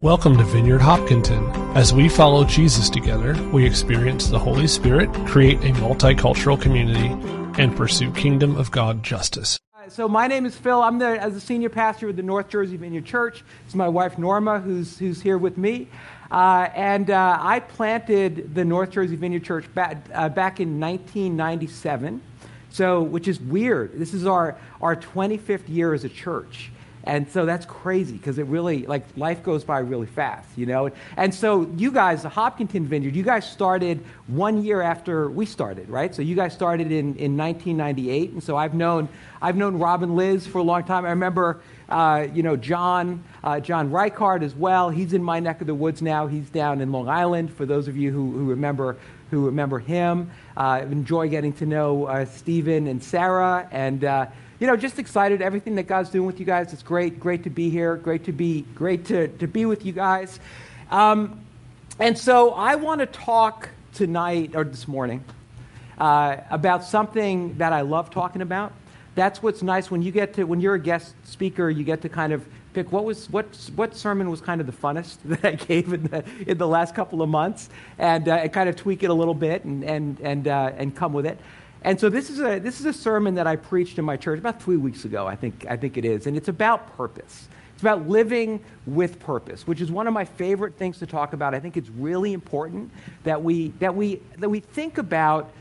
Welcome to Vineyard Hopkinton. As we follow Jesus together, we experience the Holy Spirit, create a multicultural community, and pursue kingdom of God justice. So my name is Phil. I'm the as a senior pastor of the North Jersey Vineyard Church. It's my wife Norma who's who's here with me, uh, and uh, I planted the North Jersey Vineyard Church back, uh, back in 1997. So, which is weird. This is our our 25th year as a church. And so that's crazy because it really, like, life goes by really fast, you know? And so you guys, the Hopkinton Vineyard, you guys started one year after we started, right? So you guys started in, in 1998. And so I've known, I've known Robin Liz for a long time. I remember, uh, you know, John, uh, John Reichard as well. He's in my neck of the woods now. He's down in Long Island, for those of you who, who remember who remember him. Uh, enjoy getting to know uh, Stephen and Sarah. And, uh, you know, just excited everything that God's doing with you guys. It's great, great to be here. Great to be, great to, to be with you guys. Um, and so I want to talk tonight or this morning uh, about something that I love talking about. That's what's nice when you get to when you're a guest speaker, you get to kind of pick what was what what sermon was kind of the funnest that I gave in the in the last couple of months, and, uh, and kind of tweak it a little bit and and and uh, and come with it. And so this is a this is a sermon that I preached in my church about three weeks ago. I think I think it is, and it's about purpose. It's about living with purpose, which is one of my favorite things to talk about. I think it's really important that we that we that we think about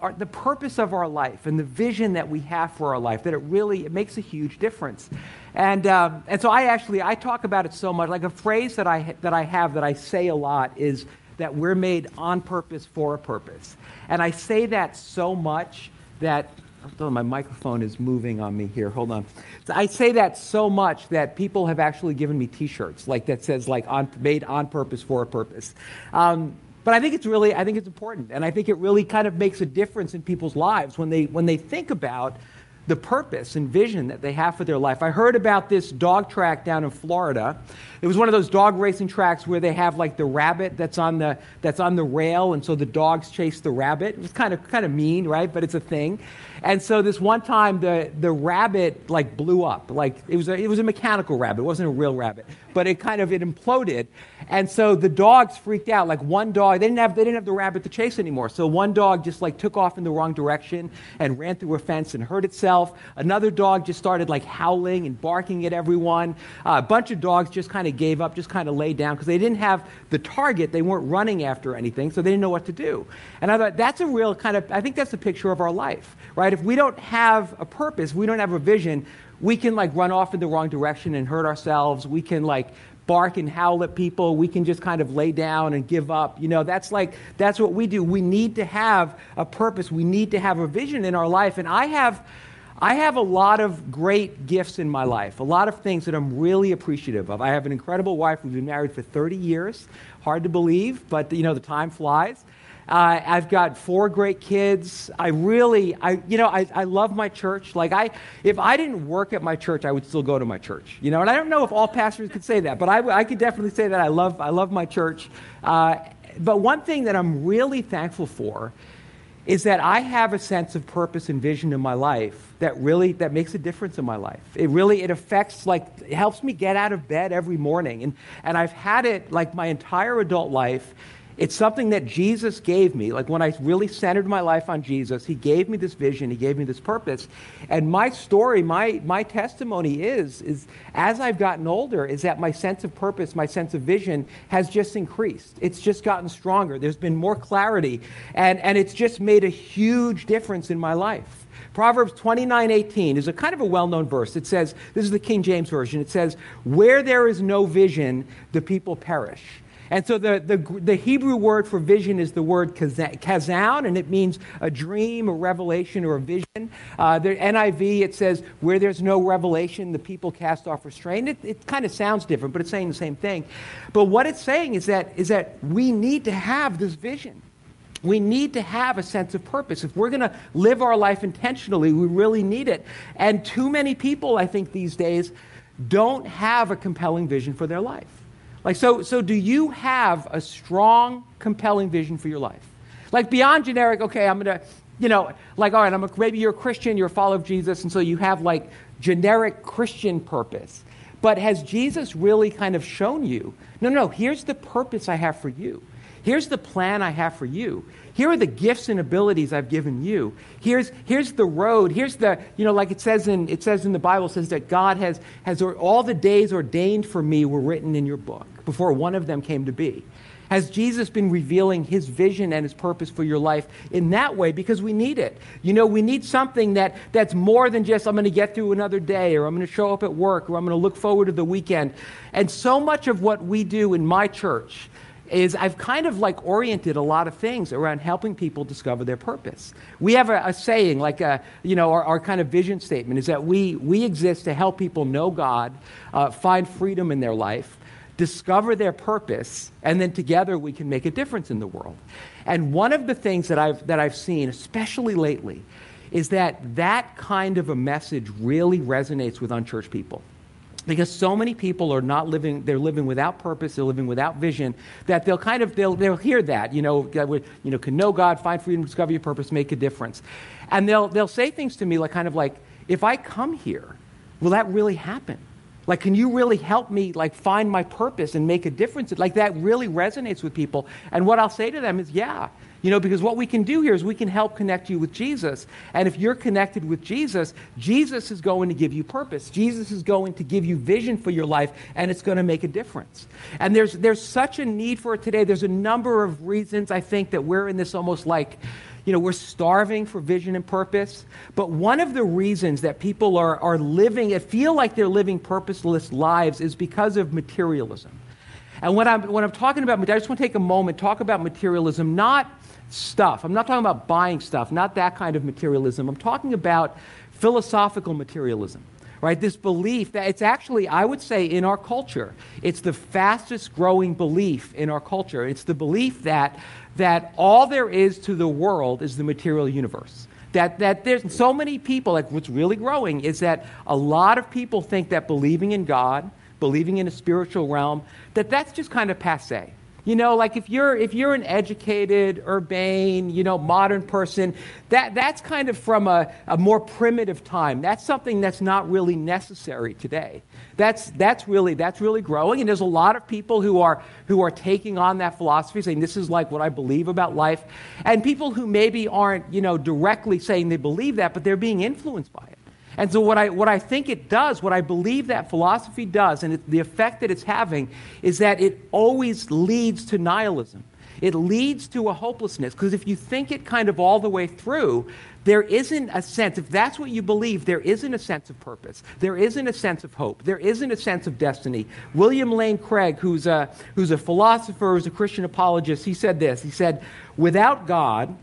our, the purpose of our life and the vision that we have for our life. That it really it makes a huge difference. And um, and so I actually I talk about it so much. Like a phrase that I that I have that I say a lot is that we're made on purpose for a purpose. And I say that so much that oh, my microphone is moving on me here. Hold on. So I say that so much that people have actually given me T-shirts like that says like on, made on purpose for a purpose. Um, but I think it's really I think it's important, and I think it really kind of makes a difference in people's lives when they when they think about the purpose and vision that they have for their life. I heard about this dog track down in Florida. It was one of those dog racing tracks where they have like the rabbit that's on the that's on the rail, and so the dogs chase the rabbit. It was kind of kind of mean, right? But it's a thing. And so this one time, the the rabbit like blew up. Like it was a, it was a mechanical rabbit. It wasn't a real rabbit, but it kind of it imploded. And so the dogs freaked out. Like one dog, they didn't have they didn't have the rabbit to chase anymore. So one dog just like took off in the wrong direction and ran through a fence and hurt itself. Another dog just started like howling and barking at everyone. Uh, a bunch of dogs just kind of gave up, just kind of laid down because they didn't have the target. They weren't running after anything, so they didn't know what to do. And I thought that's a real kind of I think that's a picture of our life, right? If we don't have a purpose, we don't have a vision, we can like run off in the wrong direction and hurt ourselves. We can like bark and howl at people. We can just kind of lay down and give up. You know, that's like, that's what we do. We need to have a purpose. We need to have a vision in our life. And I have, I have a lot of great gifts in my life, a lot of things that I'm really appreciative of. I have an incredible wife. We've been married for 30 years. Hard to believe, but you know, the time flies. Uh, I've got four great kids. I really, I, you know, I, I love my church. Like I, if I didn't work at my church, I would still go to my church. You know, and I don't know if all pastors could say that, but I, I could definitely say that I love, I love my church. Uh, but one thing that I'm really thankful for is that I have a sense of purpose and vision in my life that really that makes a difference in my life. It really it affects like it helps me get out of bed every morning and and I've had it like my entire adult life it's something that Jesus gave me. Like when I really centered my life on Jesus, He gave me this vision, He gave me this purpose. And my story, my, my testimony is, is as I've gotten older, is that my sense of purpose, my sense of vision has just increased. It's just gotten stronger. There's been more clarity. And, and it's just made a huge difference in my life. Proverbs 29 18 is a kind of a well known verse. It says, this is the King James Version, it says, Where there is no vision, the people perish. And so the, the, the, Hebrew word for vision is the word chazon, and it means a dream, a revelation, or a vision. Uh, the NIV, it says, where there's no revelation, the people cast off restraint. It, it kind of sounds different, but it's saying the same thing. But what it's saying is that, is that we need to have this vision. We need to have a sense of purpose. If we're going to live our life intentionally, we really need it. And too many people, I think, these days don't have a compelling vision for their life. Like, so, so do you have a strong, compelling vision for your life? Like, beyond generic, okay, I'm going to, you know, like, all right, I'm a, maybe you're a Christian, you're a follower of Jesus, and so you have like generic Christian purpose. But has Jesus really kind of shown you? No, no, no, here's the purpose I have for you. Here's the plan I have for you. Here are the gifts and abilities I've given you. Here's, here's the road. Here's the, you know, like it says in, it says in the Bible, says that God has, has all the days ordained for me were written in your book before one of them came to be. Has Jesus been revealing his vision and his purpose for your life in that way? Because we need it. You know, we need something that, that's more than just, I'm going to get through another day, or I'm going to show up at work, or I'm going to look forward to the weekend. And so much of what we do in my church is I've kind of like oriented a lot of things around helping people discover their purpose. We have a, a saying, like a, you know, our, our, kind of vision statement is that we, we exist to help people know God, uh, find freedom in their life, discover their purpose, and then together we can make a difference in the world. And one of the things that I've, that I've seen, especially lately, is that that kind of a message really resonates with unchurched people. Because so many people are not living, they're living without purpose, they're living without vision, that they'll kind of, they'll, they'll hear that, you know, you know, can know God, find freedom, discover your purpose, make a difference. And they'll, they'll say things to me like, kind of like, if I come here, will that really happen? Like, can you really help me, like, find my purpose and make a difference? Like, that really resonates with people. And what I'll say to them is, yeah. You know, because what we can do here is we can help connect you with Jesus. And if you're connected with Jesus, Jesus is going to give you purpose. Jesus is going to give you vision for your life, and it's going to make a difference. And there's, there's such a need for it today. There's a number of reasons I think that we're in this almost like, you know, we're starving for vision and purpose. But one of the reasons that people are, are living, it feel like they're living purposeless lives is because of materialism. And when I'm, when I'm talking about, I just want to take a moment, talk about materialism, not stuff. I'm not talking about buying stuff, not that kind of materialism. I'm talking about philosophical materialism right? This belief that it's actually, I would say, in our culture, it's the fastest growing belief in our culture. It's the belief that that all there is to the world is the material universe. That, that there's so many people, like what's really growing is that a lot of people think that believing in God, believing in a spiritual realm, that that's just kind of passe. You know, like if you're if you're an educated, urbane, you know, modern person, that that's kind of from a, a more primitive time. That's something that's not really necessary today. That's that's really that's really growing, and there's a lot of people who are who are taking on that philosophy, saying this is like what I believe about life, and people who maybe aren't you know directly saying they believe that, but they're being influenced by it. And so, what I, what I think it does, what I believe that philosophy does, and it, the effect that it's having, is that it always leads to nihilism. It leads to a hopelessness. Because if you think it kind of all the way through, there isn't a sense, if that's what you believe, there isn't a sense of purpose. There isn't a sense of hope. There isn't a sense of destiny. William Lane Craig, who's a, who's a philosopher, who's a Christian apologist, he said this. He said, Without God,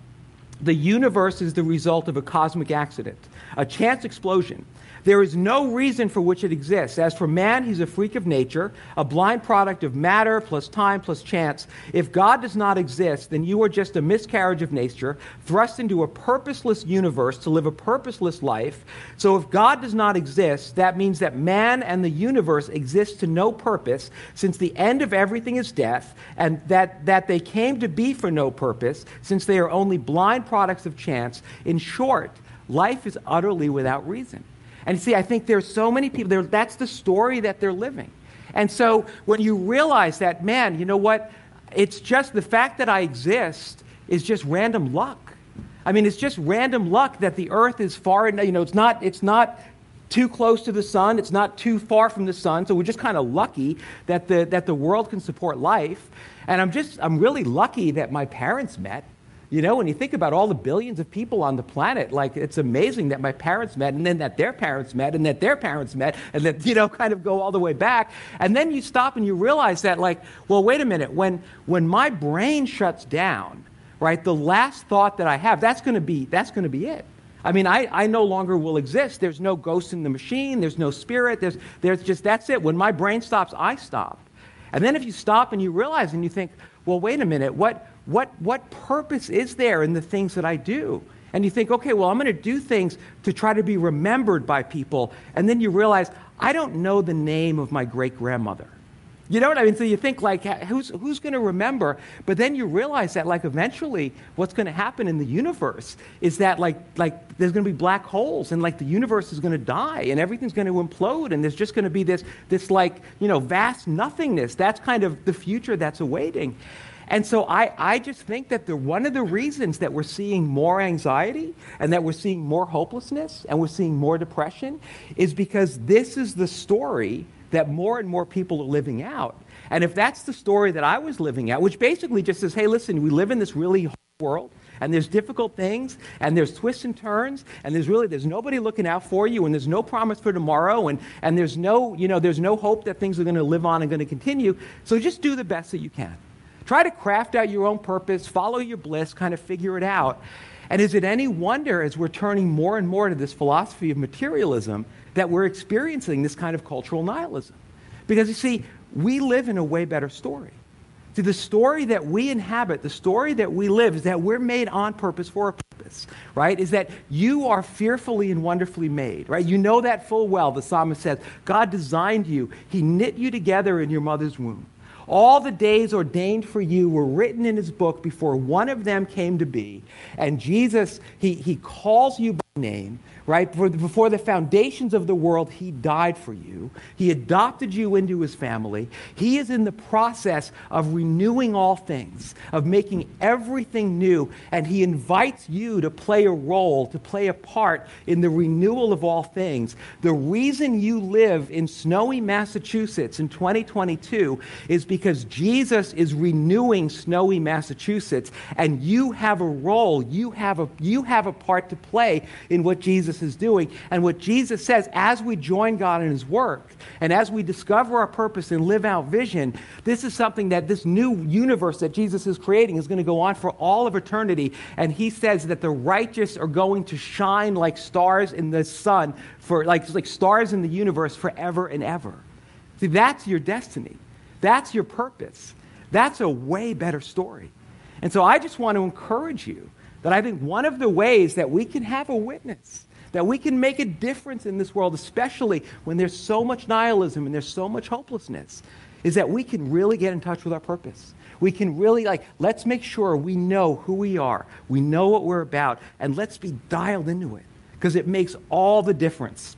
the universe is the result of a cosmic accident a chance explosion. There is no reason for which it exists. As for man, he's a freak of nature, a blind product of matter plus time plus chance. If God does not exist, then you are just a miscarriage of nature, thrust into a purposeless universe to live a purposeless life. So if God does not exist, that means that man and the universe exist to no purpose, since the end of everything is death, and that, that they came to be for no purpose, since they are only blind products of chance. In short, Life is utterly without reason. And see, I think there's so many people, that's the story that they're living. And so when you realize that, man, you know what? It's just the fact that I exist is just random luck. I mean, it's just random luck that the earth is far, you know, it's not, it's not too close to the sun, it's not too far from the sun, so we're just kind of lucky that the, that the world can support life. And I'm just, I'm really lucky that my parents met. You know, when you think about all the billions of people on the planet, like it's amazing that my parents met and then that their parents met and that their parents met and that, you know, kind of go all the way back. And then you stop and you realize that, like, well, wait a minute, when, when my brain shuts down, right, the last thought that I have, that's going to be, that's going to be it. I mean, I, I no longer will exist. There's no ghost in the machine. There's no spirit. There's, there's just, that's it. When my brain stops, I stop. And then if you stop and you realize and you think, well, wait a minute, what, what, what purpose is there in the things that I do? And you think, okay, well, I'm going to do things to try to be remembered by people. And then you realize, I don't know the name of my great grandmother. You know what I mean? So you think like, who's, who's going to remember? But then you realize that like eventually what's going to happen in the universe is that like, like there's going to be black holes and like the universe is going to die and everything's going to implode and there's just going to be this, this like, you know, vast nothingness. That's kind of the future that's awaiting. And so I, I just think that the, one of the reasons that we're seeing more anxiety and that we're seeing more hopelessness and we're seeing more depression is because this is the story that more and more people are living out. And if that's the story that I was living out, which basically just says, hey, listen, we live in this really hard world and there's difficult things and there's twists and turns and there's really there's nobody looking out for you and there's no promise for tomorrow and, and there's no you know there's no hope that things are going to live on and going to continue so just do the best that you can try to craft out your own purpose follow your bliss kind of figure it out and is it any wonder as we're turning more and more to this philosophy of materialism that we're experiencing this kind of cultural nihilism. Because you see, we live in a way better story. See, the story that we inhabit, the story that we live, is that we're made on purpose for a purpose, right? Is that you are fearfully and wonderfully made, right? You know that full well. The psalmist says, God designed you, He knit you together in your mother's womb. All the days ordained for you were written in His book before one of them came to be. And Jesus, He, he calls you name right? Before the foundations of the world, He died for you. He adopted you into His family. He is in the process of renewing all things, of making everything new, and He invites you to play a role, to play a part in the renewal of all things. The reason you live in snowy Massachusetts in 2022 is because Jesus is renewing snowy Massachusetts, and you have a role, you have a, you have a part to play in what Jesus is doing. And what Jesus says, as we join God in His work, and as we discover our purpose and live out vision, this is something that this new universe that Jesus is creating is going to go on for all of eternity. And He says that the righteous are going to shine like stars in the sun, for like, like stars in the universe forever and ever. See, that's your destiny. That's your purpose. That's a way better story. And so I just want to encourage you that I think one of the ways that we can have a witness that we can make a difference in this world, especially when there's so much nihilism and there's so much hopelessness, is that we can really get in touch with our purpose. We can really, like, let's make sure we know who we are, we know what we're about, and let's be dialed into it because it makes all the difference.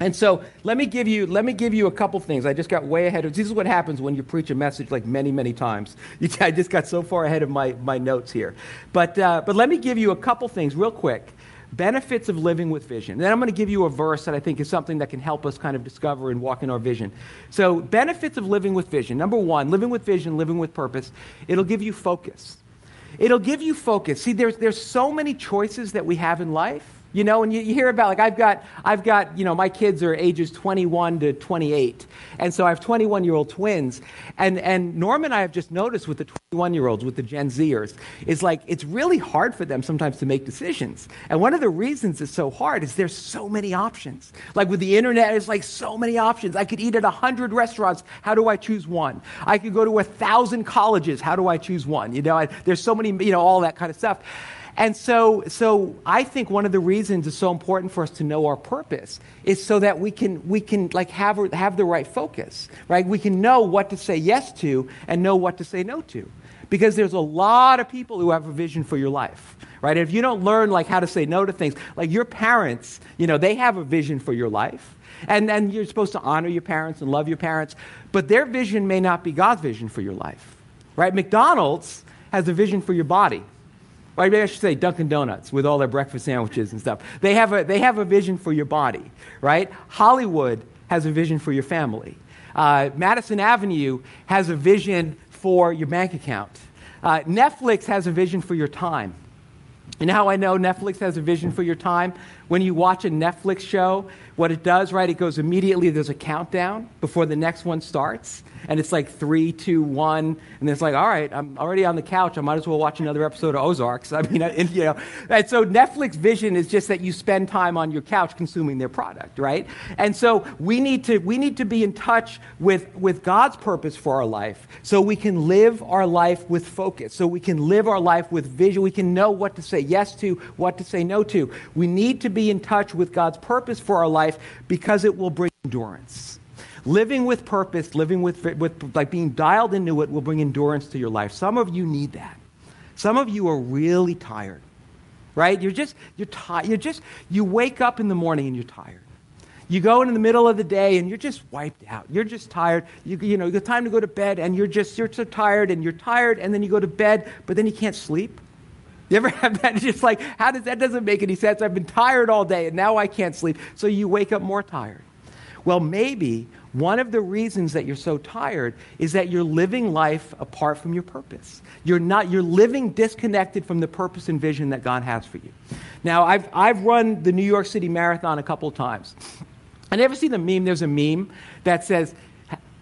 And so let me give you let me give you a couple things. I just got way ahead of this is what happens when you preach a message like many many times. I just got so far ahead of my, my notes here. But uh, but let me give you a couple things real quick benefits of living with vision. Then I'm going to give you a verse that I think is something that can help us kind of discover and walk in our vision. So, benefits of living with vision. Number one, living with vision, living with purpose. It'll give you focus. It'll give you focus. See, there's, there's so many choices that we have in life you know, and you, you, hear about like I've got I've got, you know, my kids are ages 21 to 28. And so I have 21-year-old twins. And and Norm and I have just noticed with the 21-year-olds, with the Gen Zers, is like it's really hard for them sometimes to make decisions. And one of the reasons it's so hard is there's so many options. Like with the internet, it's like so many options. I could eat at 100 restaurants. How do I choose one? I could go to a thousand colleges. How do I choose one? You know, I, there's so many, you know, all that kind of stuff. And so, so I think one of the reasons it's so important for us to know our purpose is so that we can, we can like have, have the right focus, right? We can know what to say yes to and know what to say no to. Because there's a lot of people who have a vision for your life, right? And if you don't learn like how to say no to things, like your parents, you know, they have a vision for your life. And, and you're supposed to honor your parents and love your parents, but their vision may not be God's vision for your life, right? McDonald's has a vision for your body or maybe I should say Dunkin' Donuts with all their breakfast sandwiches and stuff. They have a, they have a vision for your body, right? Hollywood has a vision for your family. Uh, Madison Avenue has a vision for your bank account. Uh, Netflix has a vision for your time. You know how I know Netflix has a vision for your time? When you watch a Netflix show, what it does, right, it goes immediately, there's a countdown before the next one starts and it's like three, two, one, and it's like, all right, I'm already on the couch. I might as well watch another episode of Ozarks. I mean, and, you know, and so Netflix vision is just that you spend time on your couch consuming their product, right? And so we need to we need to be in touch with with God's purpose for our life, so we can live our life with focus, so we can live our life with vision. We can know what to say yes to, what to say no to. We need to be in touch with God's purpose for our life because it will bring endurance. living with purpose, living with, with like being dialed into it will bring endurance to your life. Some of you need that. Some of you are really tired, right? You're just, you're tired. You're just, you wake up in the morning and you're tired. You go in the middle of the day and you're just wiped out. You're just tired. You, you know, it's time to go to bed and you're just, you're so tired and you're tired and then you go to bed, but then you can't sleep. You ever have that? It's just like, how does that doesn't make any sense? I've been tired all day and now I can't sleep. So you wake up more tired. Well, maybe one of the reasons that you're so tired is that you're living life apart from your purpose. You're not you're living disconnected from the purpose and vision that God has for you. Now, I've I've run the New York City Marathon a couple times. I never see the meme. There's a meme that says,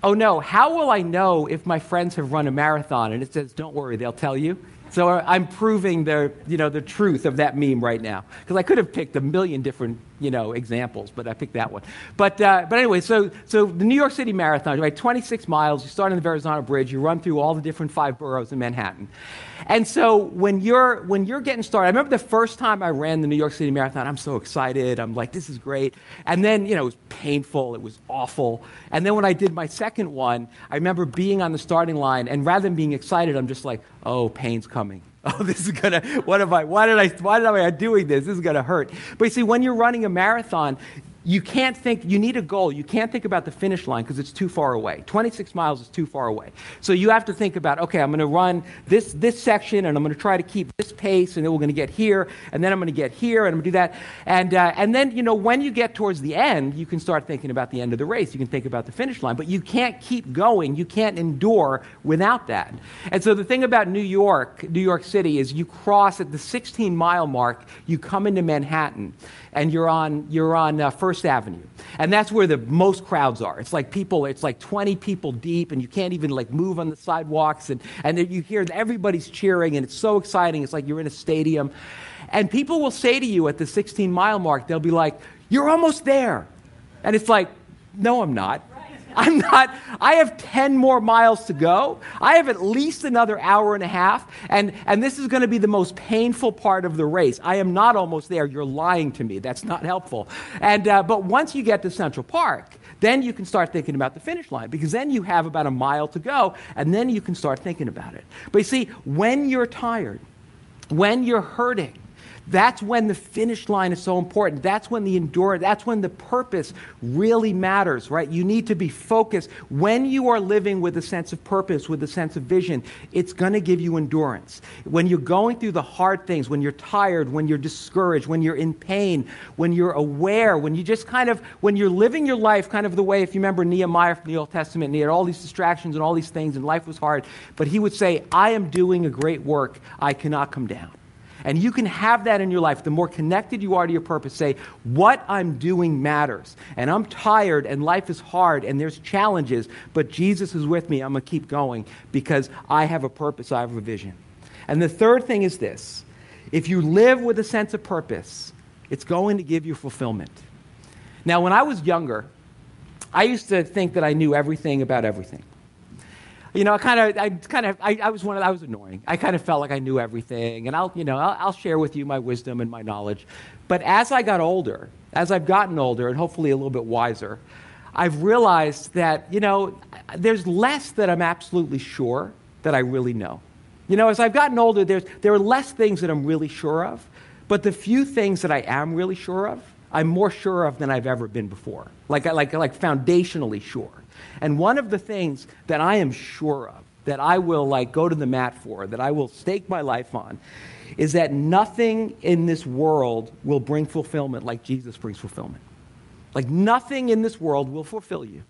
Oh no, how will I know if my friends have run a marathon? And it says, Don't worry, they'll tell you. So uh, I'm proving the, you know, the truth of that meme right now. Because I could have picked a million different you know, examples, but I picked that one. But, uh, but anyway, so, so the New York City Marathon, right, 26 miles, you start on the Verrazano Bridge, you run through all the different five boroughs in Manhattan. And so when you're, when you're getting started, I remember the first time I ran the New York City Marathon, I'm so excited. I'm like, this is great. And then, you know, it was painful, it was awful. And then when I did my second one, I remember being on the starting line, and rather than being excited, I'm just like, oh, pain's coming Oh, this is gonna. What am I? Why did I? Why did I doing this? This is gonna hurt. But you see, when you're running a marathon, you can't think, you need a goal. You can't think about the finish line because it's too far away. 26 miles is too far away. So you have to think about, okay, I'm going to run this, this section and I'm going to try to keep this pace and then we're going to get here and then I'm going to get here and I'm going to do that. And, uh, and then, you know, when you get towards the end, you can start thinking about the end of the race. You can think about the finish line, but you can't keep going. You can't endure without that. And so the thing about New York, New York City, is you cross at the 16 mile mark, you come into Manhattan and you're on, you're on uh, First Avenue. And that's where the most crowds are. It's like people, it's like 20 people deep, and you can't even like move on the sidewalks. And, and you hear everybody's cheering, and it's so exciting. It's like you're in a stadium. And people will say to you at the 16 mile mark, they'll be like, You're almost there. And it's like, No, I'm not. I'm not, I have 10 more miles to go. I have at least another hour and a half, and, and this is going to be the most painful part of the race. I am not almost there. You're lying to me. That's not helpful. And, uh, but once you get to Central Park, then you can start thinking about the finish line because then you have about a mile to go, and then you can start thinking about it. But you see, when you're tired, when you're hurting, that's when the finish line is so important. That's when the endurance, that's when the purpose really matters, right? You need to be focused. When you are living with a sense of purpose, with a sense of vision, it's going to give you endurance. When you're going through the hard things, when you're tired, when you're discouraged, when you're in pain, when you're aware, when you just kind of, when you're living your life kind of the way, if you remember Nehemiah from the Old Testament, and he had all these distractions and all these things, and life was hard, but he would say, I am doing a great work. I cannot come down. And you can have that in your life. The more connected you are to your purpose, say, What I'm doing matters. And I'm tired, and life is hard, and there's challenges, but Jesus is with me. I'm going to keep going because I have a purpose, I have a vision. And the third thing is this if you live with a sense of purpose, it's going to give you fulfillment. Now, when I was younger, I used to think that I knew everything about everything. You know, I kind of, I kind of, I, I, was one of, I was annoying. I kind of felt like I knew everything, and I'll, you know, I'll, I'll share with you my wisdom and my knowledge. But as I got older, as I've gotten older, and hopefully a little bit wiser, I've realized that, you know, there's less that I'm absolutely sure that I really know. You know, as I've gotten older, there's, there are less things that I'm really sure of, but the few things that I am really sure of, I'm more sure of than I've ever been before. Like, like, like foundationally sure. And one of the things that I am sure of, that I will like go to the mat for, that I will stake my life on, is that nothing in this world will bring fulfillment like Jesus brings fulfillment. Like nothing in this world will fulfill you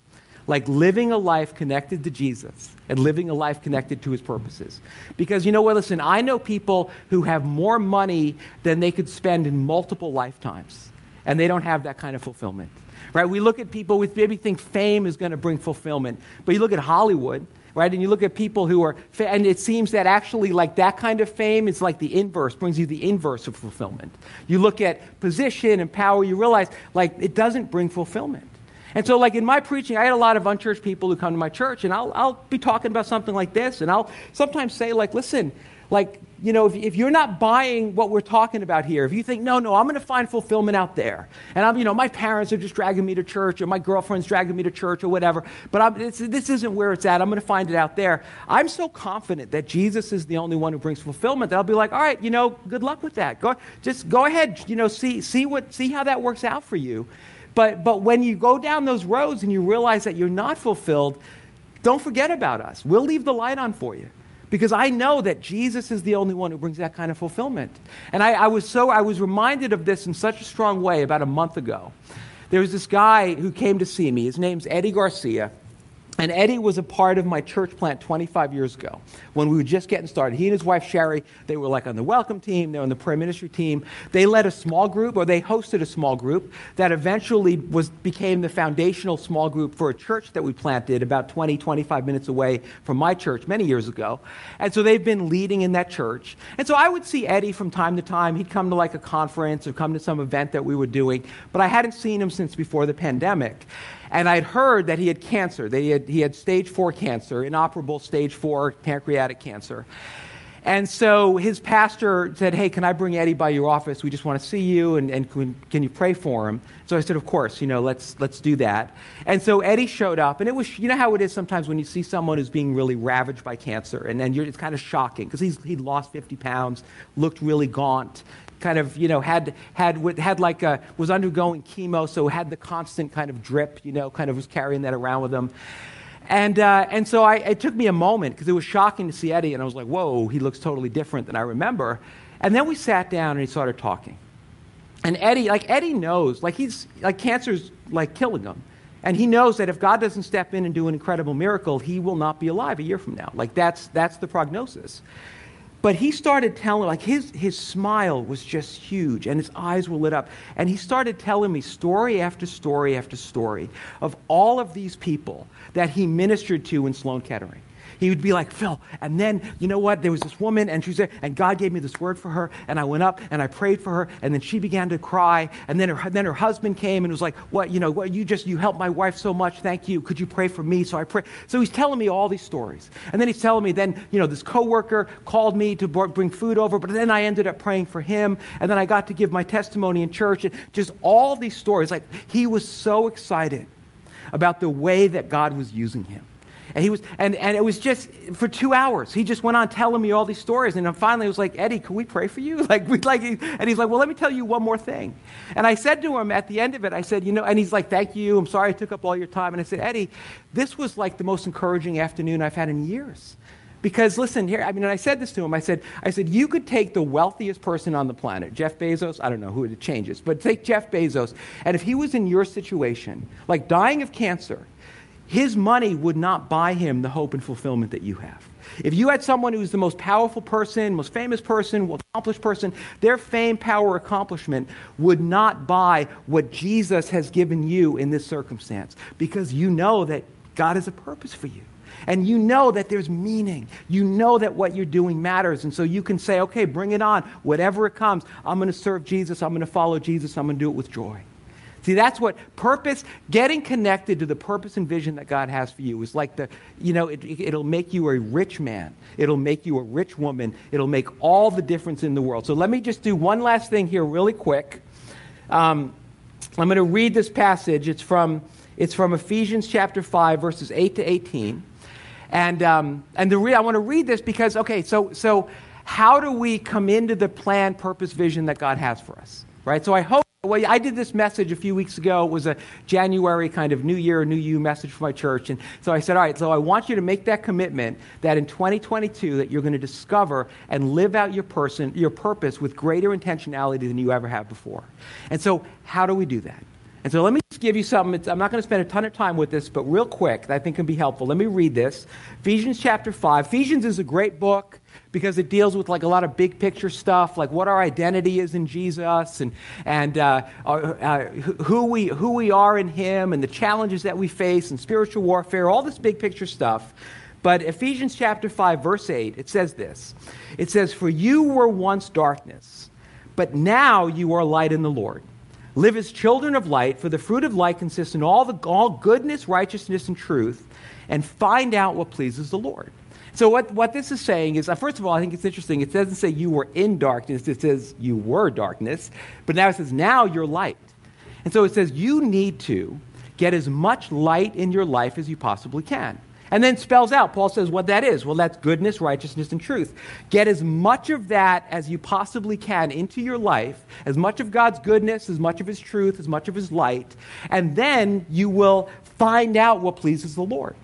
like living a life connected to Jesus and living a life connected to his purposes. Because you know what, listen, I know people who have more money than they could spend in multiple lifetimes, and they don't have that kind of fulfillment right? We look at people we maybe think fame is going to bring fulfillment, but you look at Hollywood, right? And you look at people who are, and it seems that actually, like that kind of fame is like the inverse, brings you the inverse of fulfillment. You look at position and power, you realize like it doesn't bring fulfillment. And so, like in my preaching, I had a lot of unchurched people who come to my church, and I'll, I'll be talking about something like this, and I'll sometimes say, like, listen, like you know, if, if you're not buying what we're talking about here, if you think, no, no, I'm going to find fulfillment out there, and I'm, you know, my parents are just dragging me to church, or my girlfriend's dragging me to church, or whatever, but I'm, this isn't where it's at. I'm going to find it out there. I'm so confident that Jesus is the only one who brings fulfillment that I'll be like, all right, you know, good luck with that. Go, just go ahead, you know, see, see, what, see how that works out for you. But, but when you go down those roads and you realize that you're not fulfilled, don't forget about us. We'll leave the light on for you because I know that Jesus is the only one who brings that kind of fulfillment. And I, I, was so I was reminded of this in such a strong way about a month ago. There was this guy who came to see me. His name's Eddie Garcia. And Eddie was a part of my church plant 25 years ago when we were just getting started. He and his wife Sherry, they were like on the welcome team, they were on the prayer ministry team. They led a small group, or they hosted a small group that eventually was, became the foundational small group for a church that we planted about 20, 25 minutes away from my church many years ago. And so they've been leading in that church. And so I would see Eddie from time to time. He'd come to like a conference or come to some event that we were doing, but I hadn't seen him since before the pandemic. And I'd heard that he had cancer. That he had, he had stage four cancer, inoperable stage four pancreatic cancer. And so his pastor said, Hey, can I bring Eddie by your office? We just want to see you, and, and can, can, you pray for him? So I said, Of course, you know, let's, let's do that. And so Eddie showed up, and it was, you know how it is sometimes when you see someone who's being really ravaged by cancer, and then you're it's kind of shocking because he'd lost 50 pounds, looked really gaunt, kind of, you know, had, had, had like a, was undergoing chemo, so had the constant kind of drip, you know, kind of was carrying that around with him. And, uh, and so I, it took me a moment because it was shocking to see Eddie, and I was like, whoa, he looks totally different than I remember. And then we sat down and he started talking. And Eddie, like Eddie knows, like he's, like cancer's like killing him. And he knows that if God doesn't step in and do an incredible miracle, he will not be alive a year from now. Like that's, that's the prognosis. But he started telling, like his, his smile was just huge and his eyes were lit up. And he started telling me story after story after story of all of these people that he ministered to in Sloan Kettering he would be like, Phil, and then, you know what? There was this woman, and she there, and God gave me this word for her, and I went up and I prayed for her, and then she began to cry, and then her, then her husband came and was like, what, you know, what, you just, you helped my wife so much, thank you. Could you pray for me? So I pray. So he's telling me all these stories. And then he's telling me, then, you know, this coworker called me to bring food over, but then I ended up praying for him, and then I got to give my testimony in church, and just all these stories. Like, he was so excited about the way that God was using him. And he was, and, and it was just for two hours. He just went on telling me all these stories. And then finally, I was like, Eddie, can we pray for you? Like, we like, and he's like, well, let me tell you one more thing. And I said to him at the end of it, I said, you know, and he's like, thank you. I'm sorry I took up all your time. And I said, Eddie, this was like the most encouraging afternoon I've had in years. Because listen here, I mean, and I said this to him. I said, I said, you could take the wealthiest person on the planet, Jeff Bezos. I don't know who it changes, but take Jeff Bezos, and if he was in your situation, like dying of cancer, his money would not buy him the hope and fulfillment that you have. If you had someone who's the most powerful person, most famous person, most accomplished person, their fame, power, accomplishment would not buy what Jesus has given you in this circumstance because you know that God has a purpose for you. And you know that there's meaning. You know that what you're doing matters. And so you can say, okay, bring it on. Whatever it comes, I'm going to serve Jesus. I'm going to follow Jesus. I'm going to do it with joy. See, that's what purpose, getting connected to the purpose and vision that God has for you is like the, you know, it, it'll make you a rich man. It'll make you a rich woman. It'll make all the difference in the world. So let me just do one last thing here, really quick. Um, I'm going to read this passage. It's from, it's from Ephesians chapter 5, verses 8 to 18. And, um, and the re- I want to read this because, okay, so, so how do we come into the plan, purpose, vision that God has for us? Right? So I hope well, I did this message a few weeks ago. It was a January kind of New Year, New You message for my church. And so I said, all right, so I want you to make that commitment that in 2022 that you're going to discover and live out your person, your purpose with greater intentionality than you ever have before. And so how do we do that? And so let me just give you something. It's, I'm not going to spend a ton of time with this, but real quick, I think can be helpful. Let me read this. Ephesians chapter 5. Ephesians is a great book because it deals with like a lot of big picture stuff, like what our identity is in Jesus and, and uh, uh, who, we, who we are in Him and the challenges that we face and spiritual warfare, all this big picture stuff. But Ephesians chapter 5, verse 8, it says this It says, For you were once darkness, but now you are light in the Lord. Live as children of light, for the fruit of light consists in all, the, all goodness, righteousness, and truth, and find out what pleases the Lord. So, what, what this is saying is, uh, first of all, I think it's interesting. It doesn't say you were in darkness, it says you were darkness. But now it says, now you're light. And so it says you need to get as much light in your life as you possibly can. And then spells out, Paul says what that is. Well, that's goodness, righteousness, and truth. Get as much of that as you possibly can into your life, as much of God's goodness, as much of His truth, as much of His light, and then you will find out what pleases the Lord.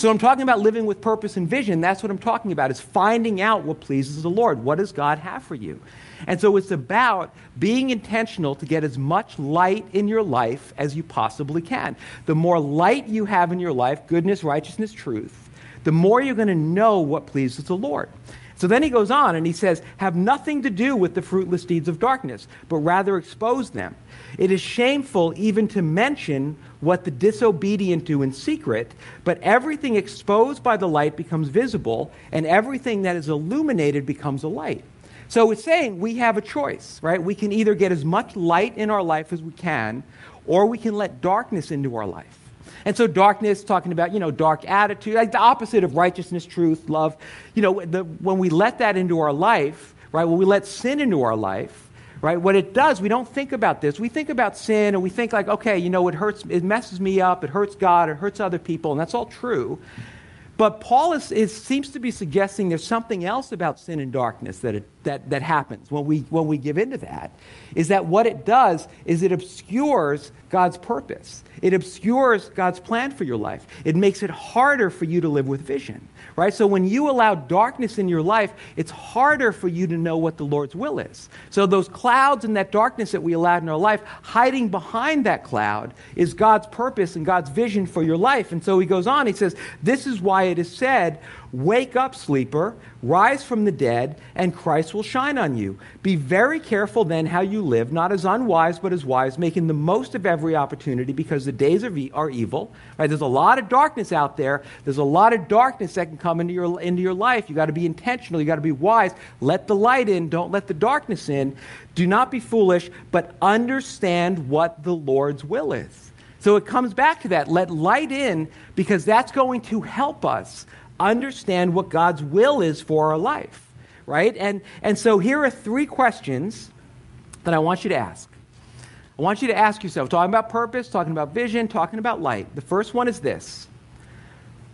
So I'm talking about living with purpose and vision. That's what I'm talking about, is finding out what pleases the Lord. What does God have for you? And so it's about being intentional to get as much light in your life as you possibly can. The more light you have in your life, goodness, righteousness, truth, the more you're going to know what pleases the Lord. So then he goes on and he says, Have nothing to do with the fruitless deeds of darkness, but rather expose them. It is shameful even to mention what the disobedient do in secret, but everything exposed by the light becomes visible, and everything that is illuminated becomes a light. So it's saying we have a choice, right? We can either get as much light in our life as we can, or we can let darkness into our life. And so darkness, talking about, you know, dark attitude, like the opposite of righteousness, truth, love. You know, the, when we let that into our life, right, when we let sin into our life, right? What it does, we don't think about this. We think about sin and we think like, okay, you know, it hurts, it messes me up, it hurts God, it hurts other people, and that's all true. But Paul is, is, seems to be suggesting there's something else about sin and darkness that, it, that, that happens when we, when we give into that. Is that what it does is it obscures God's purpose. It obscures God's plan for your life. It makes it harder for you to live with vision right? So when you allow darkness in your life, it's harder for you to know what the Lord's will is. So those clouds and that darkness that we allowed in our life, hiding behind that cloud is God's purpose and God's vision for your life. And so he goes on, he says, This is why it is said, Wake up, sleeper, rise from the dead, and Christ will shine on you. Be very careful then how you live, not as unwise, but as wise, making the most of every opportunity because the days are evil. Right? There's a lot of darkness out there. There's a lot of darkness that can come into your, into your life. You've got to be intentional. You've got to be wise. Let the light in. Don't let the darkness in. Do not be foolish, but understand what the Lord's will is. So it comes back to that. Let light in because that's going to help us understand what God's will is for our life, right? And, and so here are three questions that I want you to ask. I want you to ask yourself, talking about purpose, talking about vision, talking about light. The first one is this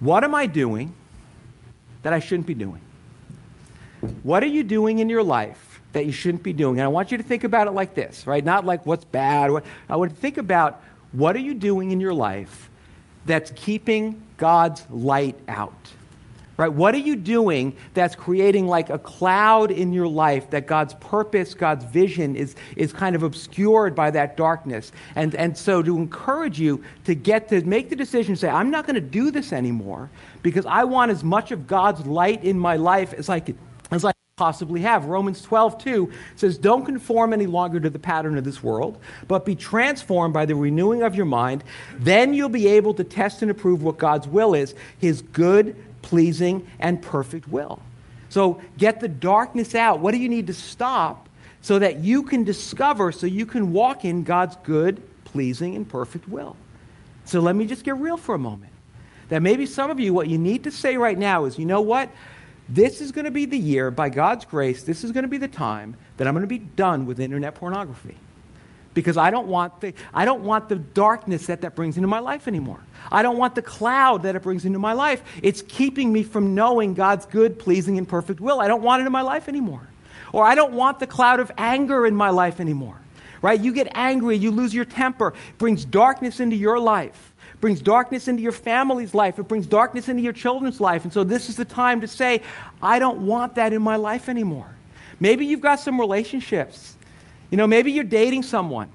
What am I doing that I shouldn't be doing? What are you doing in your life that you shouldn't be doing? And I want you to think about it like this, right? Not like what's bad. I want to think about what are you doing in your life that's keeping God's light out? Right? What are you doing that's creating like a cloud in your life that God's purpose, God's vision is, is kind of obscured by that darkness? And, and so to encourage you to get to make the decision, say, I'm not going to do this anymore because I want as much of God's light in my life as I could, as I possibly have. Romans 12, 2 says, Don't conform any longer to the pattern of this world, but be transformed by the renewing of your mind. Then you'll be able to test and approve what God's will is, his good, pleasing, and perfect will. So get the darkness out. What do you need to stop so that you can discover, so you can walk in God's good, pleasing, and perfect will? So let me just get real for a moment. That maybe some of you, what you need to say right now is, you know what? This is going to be the year, by God's grace, this is going to be the time that I'm going to be done with internet pornography because I don't want the, I don't want the darkness that that brings into my life anymore. I don't want the cloud that it brings into my life. It's keeping me from knowing God's good, pleasing, and perfect will. I don't want it in my life anymore. Or I don't want the cloud of anger in my life anymore. Right? You get angry, you lose your temper, it brings darkness into your life. Brings darkness into your family's life. It brings darkness into your children's life. And so this is the time to say, I don't want that in my life anymore. Maybe you've got some relationships you know, maybe you're dating someone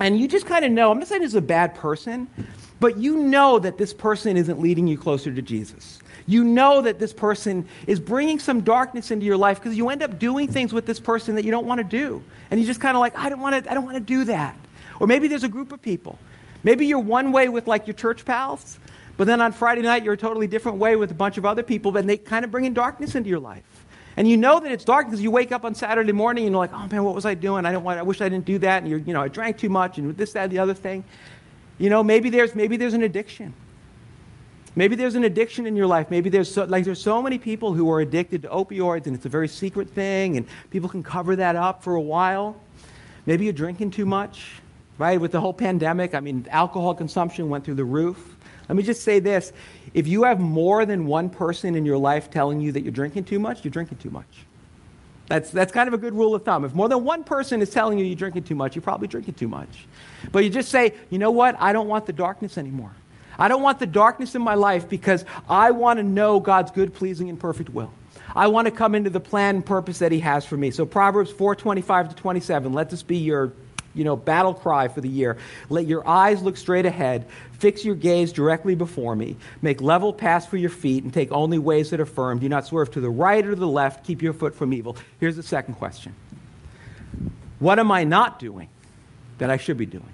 and you just kind of know, I'm not saying this is a bad person, but you know that this person isn't leading you closer to Jesus. You know that this person is bringing some darkness into your life because you end up doing things with this person that you don't want to do. And you're just kind of like, I don't want to, I don't want to do that. Or maybe there's a group of people. Maybe you're one way with like your church pals, but then on Friday night you're a totally different way with a bunch of other people, and they kind of bring in darkness into your life. And you know that it's dark because you wake up on Saturday morning and you're like, oh man, what was I doing? I, don't want, I wish I didn't do that. And you're, you know, I drank too much and this, that, and the other thing. You know, maybe there's, maybe there's an addiction. Maybe there's an addiction in your life. Maybe there's so, like there's so many people who are addicted to opioids and it's a very secret thing and people can cover that up for a while. Maybe you're drinking too much, right? With the whole pandemic, I mean, alcohol consumption went through the roof. Let me just say this. If you have more than one person in your life telling you that you're drinking too much, you're drinking too much. That's, that's kind of a good rule of thumb. If more than one person is telling you you're drinking too much, you're probably drinking too much. But you just say, you know what? I don't want the darkness anymore. I don't want the darkness in my life because I want to know God's good, pleasing, and perfect will. I want to come into the plan and purpose that He has for me. So Proverbs 4:25 to 27. Let this be your, you know, battle cry for the year. Let your eyes look straight ahead. Fix your gaze directly before me. Make level paths for your feet and take only ways that are firm. Do not swerve to the right or the left. Keep your foot from evil. Here's the second question. What am I not doing that I should be doing?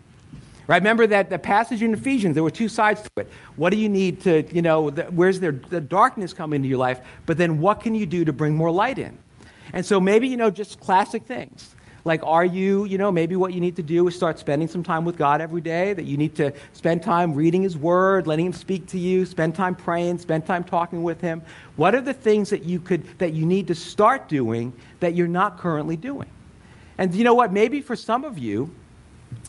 Right? Remember that the passage in Ephesians, there were two sides to it. What do you need to, you know, the, where's there, the darkness come into your life? But then what can you do to bring more light in? And so maybe, you know, just classic things. Like, are you, you know, maybe what you need to do is start spending some time with God every day, that you need to spend time reading His Word, letting Him speak to you, spend time praying, spend time talking with Him. What are the things that you could, that you need to start doing that you're not currently doing? And you know what? Maybe for some of you,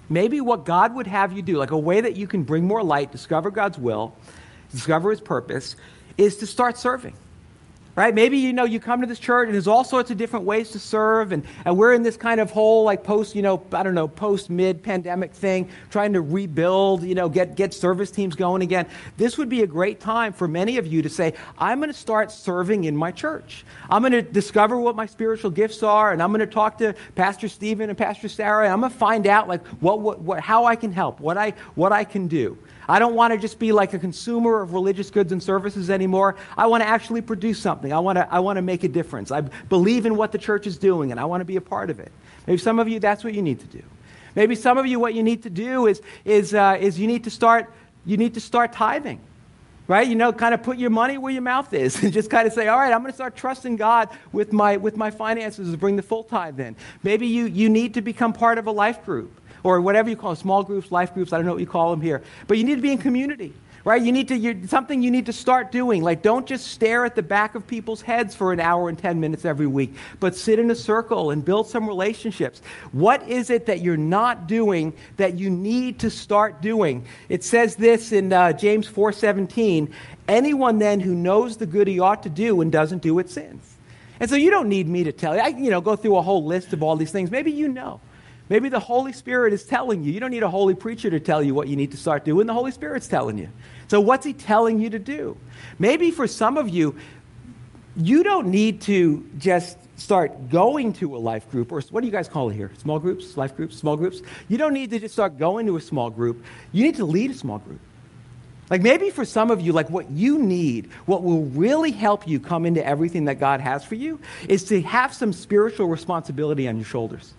maybe what God would have you do, like a way that you can bring more light, discover God's will, discover His purpose, is to start serving right? Maybe you know you come to this church and there's all sorts of different ways to serve, and, and we're in this kind of whole like post, you know, I don't know, post mid pandemic thing, trying to rebuild, you know, get get service teams going again. This would be a great time for many of you to say, I'm going to start serving in my church. I'm going to discover what my spiritual gifts are, and I'm going to talk to Pastor Stephen and Pastor Sarah, and I'm going to find out like what, what, what how I can help, what I what I can do. I don't want to just be like a consumer of religious goods and services anymore. I want to actually produce something. I want to, I want to make a difference. I believe in what the church is doing, and I want to be a part of it. Maybe some of you, that's what you need to do. Maybe some of you, what you need to do is, is, uh, is you, need to start, you need to start tithing right? You know, kind of put your money where your mouth is and just kind of say, all right, I'm going to start trusting God with my, with my finances to bring the full tithe in. Maybe you, you need to become part of a life group or whatever you call them, small groups, life groups, I don't know what you call them here. But you need to be in community, right? You need to, you, something you need to start doing. Like, don't just stare at the back of people's heads for an hour and 10 minutes every week, but sit in a circle and build some relationships. What is it that you're not doing that you need to start doing? It says this in uh, James 4.17, anyone then who knows the good he ought to do and doesn't do it sins. And so you don't need me to tell you. I, you know, go through a whole list of all these things. Maybe you know. Maybe the Holy Spirit is telling you. You don't need a holy preacher to tell you what you need to start doing. The Holy Spirit's telling you. So, what's He telling you to do? Maybe for some of you, you don't need to just start going to a life group, or what do you guys call it here? Small groups, life groups, small groups? You don't need to just start going to a small group. You need to lead a small group. Like maybe for some of you, like what you need, what will really help you come into everything that God has for you, is to have some spiritual responsibility on your shoulders.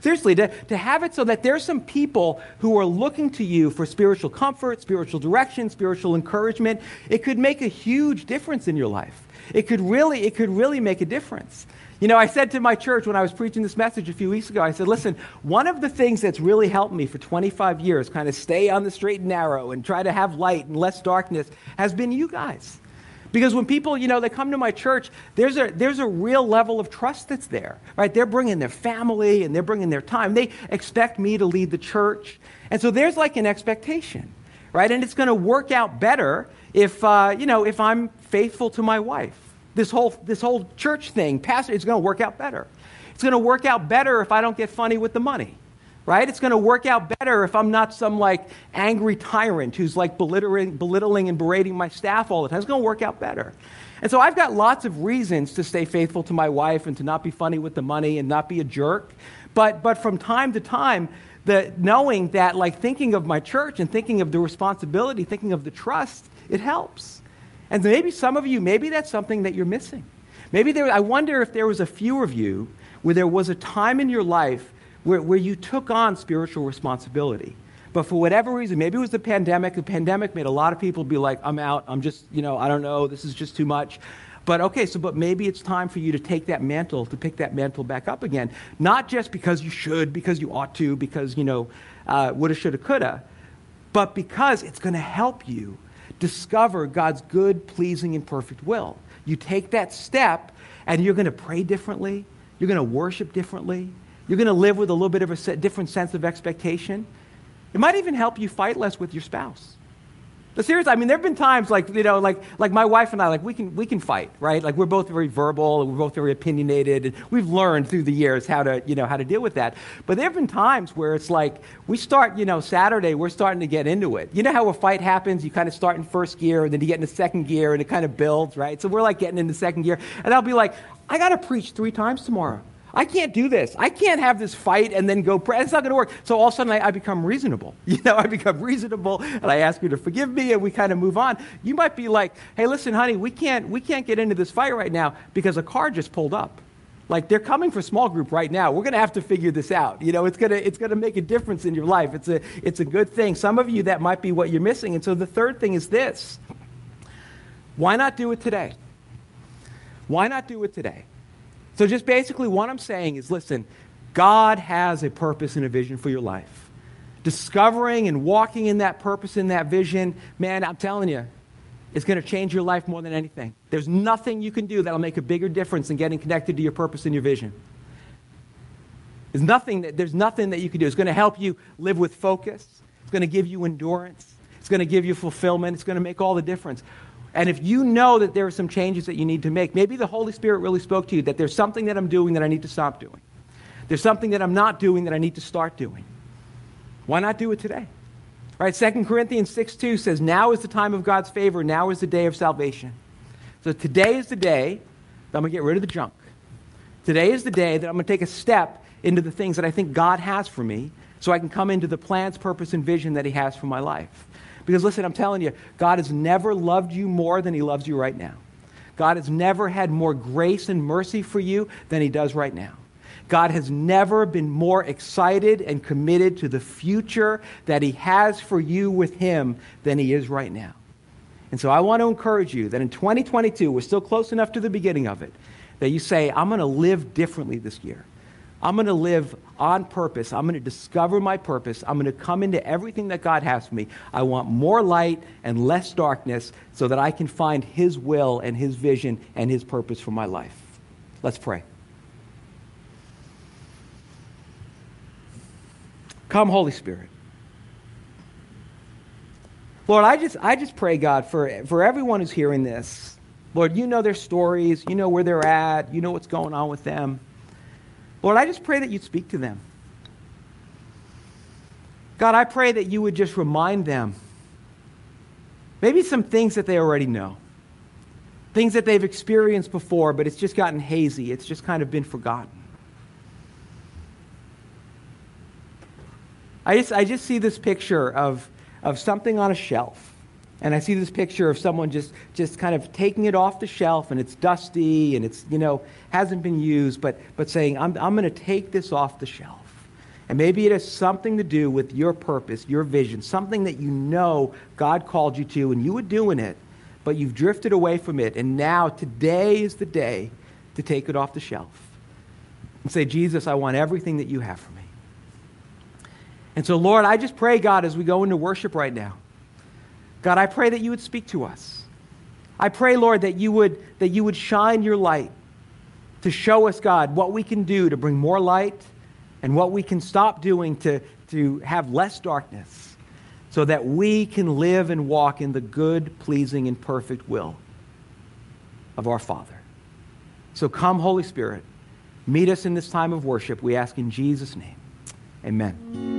Seriously, to, to have it so that there's some people who are looking to you for spiritual comfort, spiritual direction, spiritual encouragement, it could make a huge difference in your life. It could really, it could really make a difference. You know, I said to my church when I was preaching this message a few weeks ago, I said, listen, one of the things that's really helped me for 25 years, kind of stay on the straight and narrow and try to have light and less darkness, has been you guys. Because when people, you know, they come to my church, there's a, there's a real level of trust that's there, right? They're bringing their family and they're bringing their time. They expect me to lead the church. And so there's like an expectation, right? And it's going to work out better if, uh, you know, if I'm faithful to my wife. This whole, this whole church thing, pastor, it's going to work out better. It's going to work out better if I don't get funny with the money right? It's going to work out better if I'm not some like angry tyrant who's like belittling, belittling and berating my staff all the time. It's going to work out better. And so I've got lots of reasons to stay faithful to my wife and to not be funny with the money and not be a jerk. But, but from time to time, the, knowing that, like thinking of my church and thinking of the responsibility, thinking of the trust, it helps. And maybe some of you, maybe that's something that you're missing. Maybe there, I wonder if there was a few of you where there was a time in your life where, where you took on spiritual responsibility. But for whatever reason, maybe it was the pandemic. The pandemic made a lot of people be like, I'm out. I'm just, you know, I don't know. This is just too much. But okay, so but maybe it's time for you to take that mantle, to pick that mantle back up again. Not just because you should, because you ought to, because, you know, uh, woulda, shoulda, coulda, but because it's going to help you discover God's good, pleasing, and perfect will. You take that step and you're going to pray differently. You're going to worship differently. You're going to live with a little bit of a different sense of expectation. It might even help you fight less with your spouse. But seriously, I mean, there have been times like, you know, like, like my wife and I, like we can, we can fight, right? Like we're both very verbal and we're both very opinionated and we've learned through the years how to, you know, how to deal with that. But there have been times where it's like we start, you know, Saturday, we're starting to get into it. You know how a fight happens? You kind of start in first gear and then you get into second gear and it kind of builds, right? So we're like getting into second gear and I'll be like, I got to preach three times tomorrow. I can't do this. I can't have this fight and then go pray. It's not going to work. So all of a sudden, I, I, become reasonable. You know, I become reasonable, and I ask you to forgive me, and we kind of move on. You might be like, "Hey, listen, honey, we can't we can't get into this fight right now because a car just pulled up. Like they're coming for small group right now. We're going to have to figure this out. You know, it's going to it's going to make a difference in your life. It's a it's a good thing. Some of you that might be what you're missing. And so the third thing is this: Why not do it today? Why not do it today? So, just basically, what I'm saying is listen, God has a purpose and a vision for your life. Discovering and walking in that purpose and that vision, man, I'm telling you, it's going to change your life more than anything. There's nothing you can do that'll make a bigger difference than getting connected to your purpose and your vision. There's nothing that, there's nothing that you can do. It's going to help you live with focus. It's going to give you endurance. It's going to give you fulfillment. It's going to make all the difference. And if you know that there are some changes that you need to make, maybe the Holy Spirit really spoke to you that there's something that I'm doing that I need to stop doing. There's something that I'm not doing that I need to start doing. Why not do it today? All right, 2 Corinthians 6 2 says, Now is the time of God's favor, now is the day of salvation. So today is the day that I'm going to get rid of the junk. Today is the day that I'm going to take a step into the things that I think God has for me so I can come into the plans, purpose, and vision that He has for my life. Because listen, I'm telling you, God has never loved you more than He loves you right now. God has never had more grace and mercy for you than He does right now. God has never been more excited and committed to the future that He has for you with Him than He is right now. And so I want to encourage you that in 2022, we're still close enough to the beginning of it, that you say, I'm going to live differently this year. I'm going to live on purpose. I'm going to discover my purpose. I'm going to come into everything that God has for me. I want more light and less darkness so that I can find His will and His vision and His purpose for my life. Let's pray. Come, Holy Spirit. Lord, I just, I just pray, God, for, for everyone who's hearing this. Lord, you know their stories. You know where they're at. You know what's going on with them. Lord, I just pray that you'd speak to them. God, I pray that you would just remind them maybe some things that they already know, things that they've experienced before, but it's just gotten hazy, it's just kind of been forgotten. I just, I just see this picture of, of something on a shelf. And I see this picture of someone just, just kind of taking it off the shelf and it's dusty and it's, you know, hasn't been used, but, but saying, I'm, I'm going to take this off the shelf. And maybe it has something to do with your purpose, your vision, something that you know God called you to and you were doing it, but you've drifted away from it. And now today is the day to take it off the shelf and say, Jesus, I want everything that you have for me. And so, Lord, I just pray, God, as we go into worship right now God, I pray that you would speak to us. I pray, Lord, that you would, that you would shine your light to show us, God, what we can do to bring more light and what we can stop doing to, to have less darkness so that we can live and walk in the good, pleasing, and perfect will of our Father. So come, Holy Spirit, meet us in this time of worship. We ask in Jesus' name. Amen.